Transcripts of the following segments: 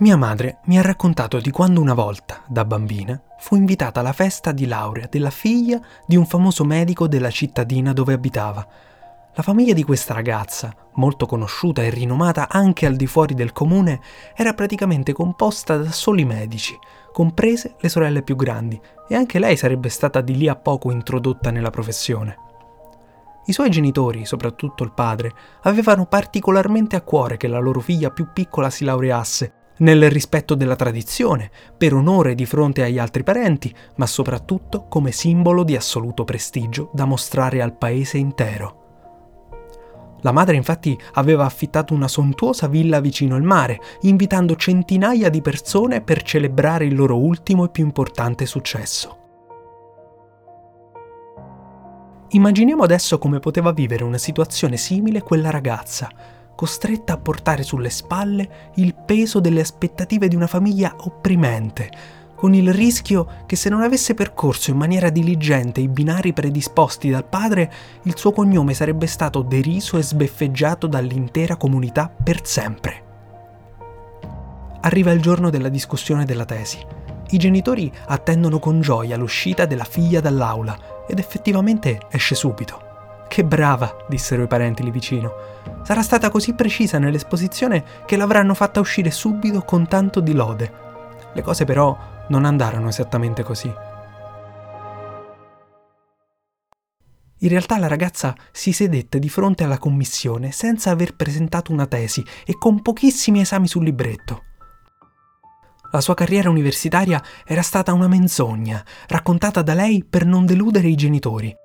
Mia madre mi ha raccontato di quando una volta, da bambina, fu invitata alla festa di laurea della figlia di un famoso medico della cittadina dove abitava. La famiglia di questa ragazza, molto conosciuta e rinomata anche al di fuori del comune, era praticamente composta da soli medici, comprese le sorelle più grandi, e anche lei sarebbe stata di lì a poco introdotta nella professione. I suoi genitori, soprattutto il padre, avevano particolarmente a cuore che la loro figlia più piccola si laureasse nel rispetto della tradizione, per onore di fronte agli altri parenti, ma soprattutto come simbolo di assoluto prestigio da mostrare al paese intero. La madre infatti aveva affittato una sontuosa villa vicino al mare, invitando centinaia di persone per celebrare il loro ultimo e più importante successo. Immaginiamo adesso come poteva vivere una situazione simile quella ragazza, costretta a portare sulle spalle il peso delle aspettative di una famiglia opprimente, con il rischio che se non avesse percorso in maniera diligente i binari predisposti dal padre, il suo cognome sarebbe stato deriso e sbeffeggiato dall'intera comunità per sempre. Arriva il giorno della discussione della tesi. I genitori attendono con gioia l'uscita della figlia dall'aula ed effettivamente esce subito. Che brava, dissero i parenti lì vicino. Sarà stata così precisa nell'esposizione che l'avranno fatta uscire subito con tanto di lode. Le cose però non andarono esattamente così. In realtà la ragazza si sedette di fronte alla commissione senza aver presentato una tesi e con pochissimi esami sul libretto. La sua carriera universitaria era stata una menzogna, raccontata da lei per non deludere i genitori.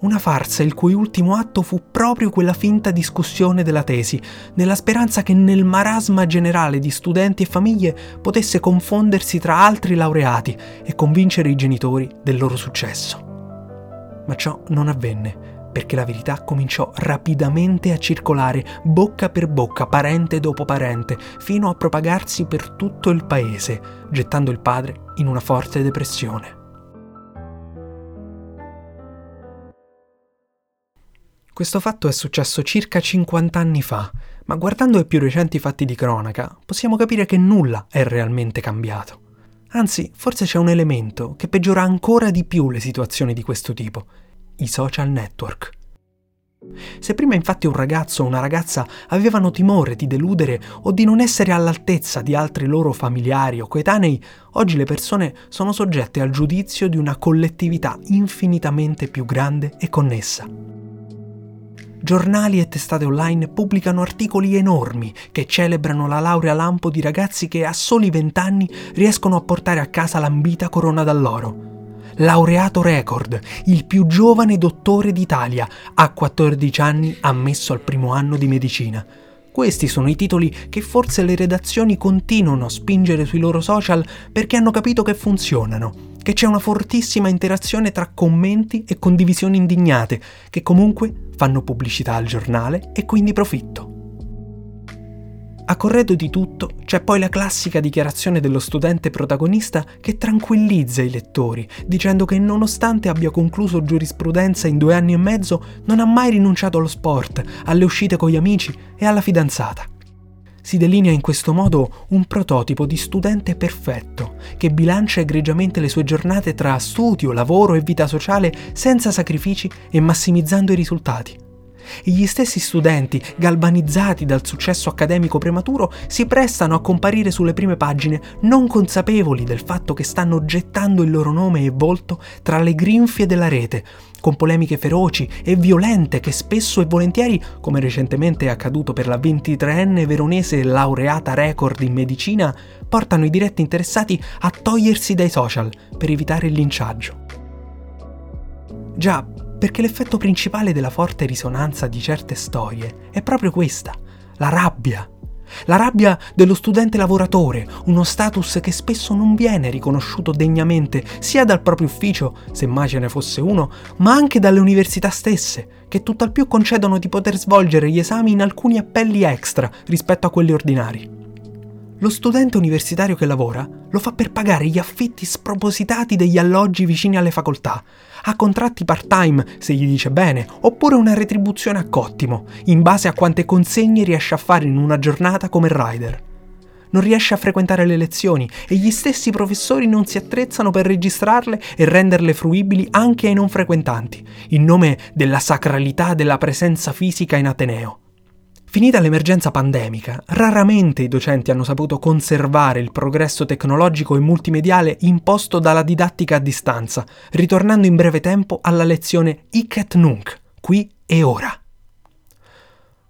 Una farsa il cui ultimo atto fu proprio quella finta discussione della tesi, nella speranza che nel marasma generale di studenti e famiglie potesse confondersi tra altri laureati e convincere i genitori del loro successo. Ma ciò non avvenne, perché la verità cominciò rapidamente a circolare bocca per bocca, parente dopo parente, fino a propagarsi per tutto il paese, gettando il padre in una forte depressione. Questo fatto è successo circa 50 anni fa, ma guardando i più recenti fatti di cronaca possiamo capire che nulla è realmente cambiato. Anzi, forse c'è un elemento che peggiora ancora di più le situazioni di questo tipo, i social network. Se prima infatti un ragazzo o una ragazza avevano timore di deludere o di non essere all'altezza di altri loro familiari o coetanei, oggi le persone sono soggette al giudizio di una collettività infinitamente più grande e connessa. Giornali e testate online pubblicano articoli enormi che celebrano la laurea lampo di ragazzi che a soli 20 anni riescono a portare a casa l'ambita corona d'alloro. Laureato record, il più giovane dottore d'Italia, a 14 anni ammesso al primo anno di medicina. Questi sono i titoli che forse le redazioni continuano a spingere sui loro social perché hanno capito che funzionano, che c'è una fortissima interazione tra commenti e condivisioni indignate, che comunque fanno pubblicità al giornale e quindi profitto. A corredo di tutto c'è poi la classica dichiarazione dello studente protagonista che tranquillizza i lettori, dicendo che nonostante abbia concluso giurisprudenza in due anni e mezzo, non ha mai rinunciato allo sport, alle uscite con gli amici e alla fidanzata. Si delinea in questo modo un prototipo di studente perfetto, che bilancia egregiamente le sue giornate tra studio, lavoro e vita sociale senza sacrifici e massimizzando i risultati. E gli stessi studenti, galvanizzati dal successo accademico prematuro, si prestano a comparire sulle prime pagine non consapevoli del fatto che stanno gettando il loro nome e volto tra le grinfie della rete, con polemiche feroci e violente che spesso e volentieri, come recentemente è accaduto per la 23enne veronese laureata record in medicina, portano i diretti interessati a togliersi dai social per evitare il linciaggio. Già, perché l'effetto principale della forte risonanza di certe storie è proprio questa, la rabbia. La rabbia dello studente lavoratore, uno status che spesso non viene riconosciuto degnamente sia dal proprio ufficio, se mai ce ne fosse uno, ma anche dalle università stesse, che tutt'al più concedono di poter svolgere gli esami in alcuni appelli extra rispetto a quelli ordinari. Lo studente universitario che lavora lo fa per pagare gli affitti spropositati degli alloggi vicini alle facoltà, ha contratti part-time se gli dice bene, oppure una retribuzione a cottimo, in base a quante consegne riesce a fare in una giornata come rider. Non riesce a frequentare le lezioni e gli stessi professori non si attrezzano per registrarle e renderle fruibili anche ai non frequentanti, in nome della sacralità della presenza fisica in Ateneo. Finita l'emergenza pandemica, raramente i docenti hanno saputo conservare il progresso tecnologico e multimediale imposto dalla didattica a distanza, ritornando in breve tempo alla lezione Hic Nunc, qui e ora.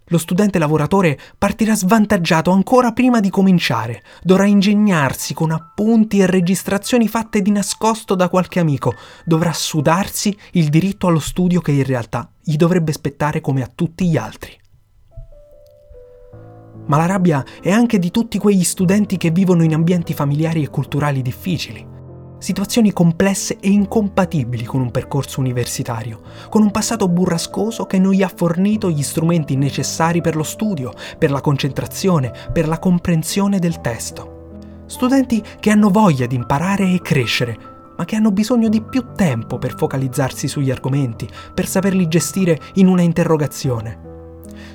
Lo studente lavoratore partirà svantaggiato ancora prima di cominciare, dovrà ingegnarsi con appunti e registrazioni fatte di nascosto da qualche amico, dovrà sudarsi il diritto allo studio che in realtà gli dovrebbe spettare come a tutti gli altri ma la rabbia è anche di tutti quegli studenti che vivono in ambienti familiari e culturali difficili. Situazioni complesse e incompatibili con un percorso universitario, con un passato burrascoso che non gli ha fornito gli strumenti necessari per lo studio, per la concentrazione, per la comprensione del testo. Studenti che hanno voglia di imparare e crescere, ma che hanno bisogno di più tempo per focalizzarsi sugli argomenti, per saperli gestire in una interrogazione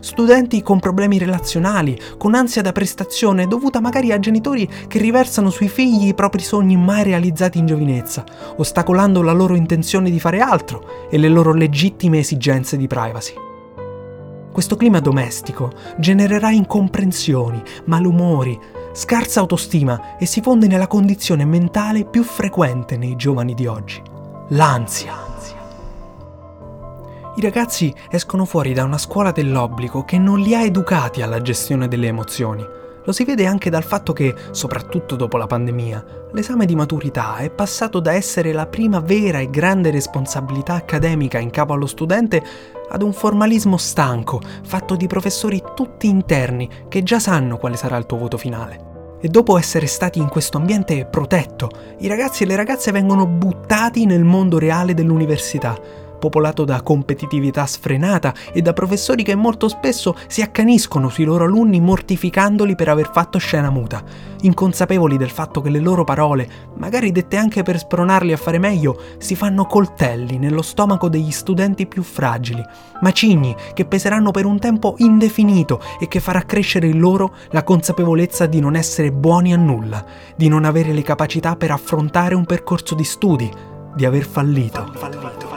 studenti con problemi relazionali, con ansia da prestazione dovuta magari a genitori che riversano sui figli i propri sogni mai realizzati in giovinezza, ostacolando la loro intenzione di fare altro e le loro legittime esigenze di privacy. Questo clima domestico genererà incomprensioni, malumori, scarsa autostima e si fonde nella condizione mentale più frequente nei giovani di oggi, l'ansia. I ragazzi escono fuori da una scuola dell'obbligo che non li ha educati alla gestione delle emozioni. Lo si vede anche dal fatto che, soprattutto dopo la pandemia, l'esame di maturità è passato da essere la prima vera e grande responsabilità accademica in capo allo studente ad un formalismo stanco, fatto di professori tutti interni che già sanno quale sarà il tuo voto finale. E dopo essere stati in questo ambiente protetto, i ragazzi e le ragazze vengono buttati nel mondo reale dell'università, popolato da competitività sfrenata e da professori che molto spesso si accaniscono sui loro alunni mortificandoli per aver fatto scena muta, inconsapevoli del fatto che le loro parole, magari dette anche per spronarli a fare meglio, si fanno coltelli nello stomaco degli studenti più fragili, macigni che peseranno per un tempo indefinito e che farà crescere in loro la consapevolezza di non essere buoni a nulla, di non avere le capacità per affrontare un percorso di studi, di aver fallito. fallito.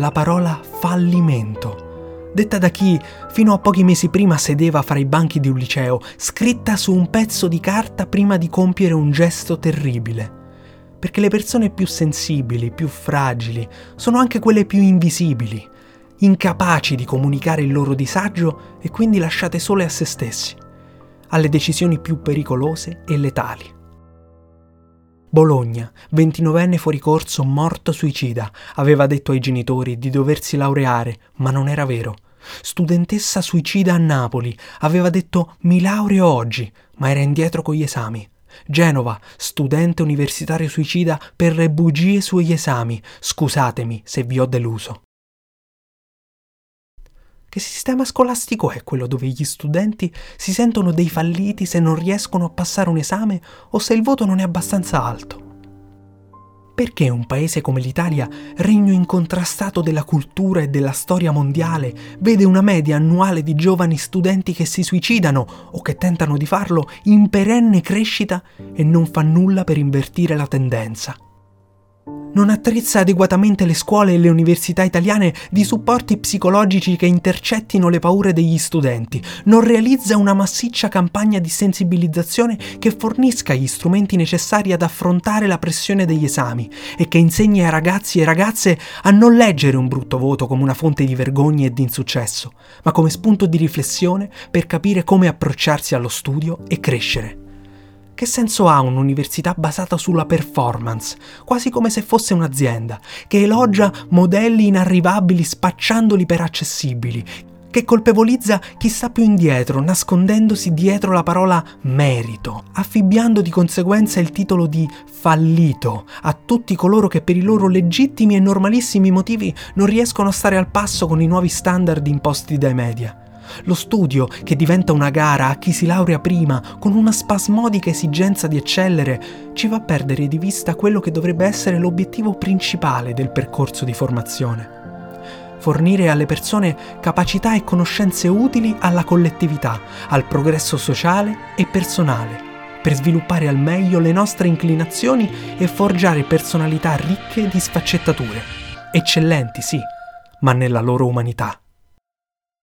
La parola fallimento, detta da chi fino a pochi mesi prima sedeva fra i banchi di un liceo, scritta su un pezzo di carta prima di compiere un gesto terribile. Perché le persone più sensibili, più fragili, sono anche quelle più invisibili, incapaci di comunicare il loro disagio e quindi lasciate sole a se stessi, alle decisioni più pericolose e letali. Bologna, 29enne fuori corso morto suicida, aveva detto ai genitori di doversi laureare, ma non era vero. Studentessa suicida a Napoli, aveva detto mi laureo oggi, ma era indietro con gli esami. Genova, studente universitario suicida per le bugie sugli esami. Scusatemi se vi ho deluso. Che sistema scolastico è quello dove gli studenti si sentono dei falliti se non riescono a passare un esame o se il voto non è abbastanza alto? Perché un paese come l'Italia, regno incontrastato della cultura e della storia mondiale, vede una media annuale di giovani studenti che si suicidano o che tentano di farlo in perenne crescita e non fa nulla per invertire la tendenza? Non attrezza adeguatamente le scuole e le università italiane di supporti psicologici che intercettino le paure degli studenti, non realizza una massiccia campagna di sensibilizzazione che fornisca gli strumenti necessari ad affrontare la pressione degli esami e che insegni ai ragazzi e ragazze a non leggere un brutto voto come una fonte di vergogna e di insuccesso, ma come spunto di riflessione per capire come approcciarsi allo studio e crescere. Che senso ha un'università basata sulla performance, quasi come se fosse un'azienda, che elogia modelli inarrivabili spacciandoli per accessibili, che colpevolizza chi sta più indietro, nascondendosi dietro la parola merito, affibbiando di conseguenza il titolo di fallito a tutti coloro che per i loro legittimi e normalissimi motivi non riescono a stare al passo con i nuovi standard imposti dai media. Lo studio, che diventa una gara a chi si laurea prima, con una spasmodica esigenza di eccellere, ci va a perdere di vista quello che dovrebbe essere l'obiettivo principale del percorso di formazione. Fornire alle persone capacità e conoscenze utili alla collettività, al progresso sociale e personale, per sviluppare al meglio le nostre inclinazioni e forgiare personalità ricche di sfaccettature. Eccellenti, sì, ma nella loro umanità.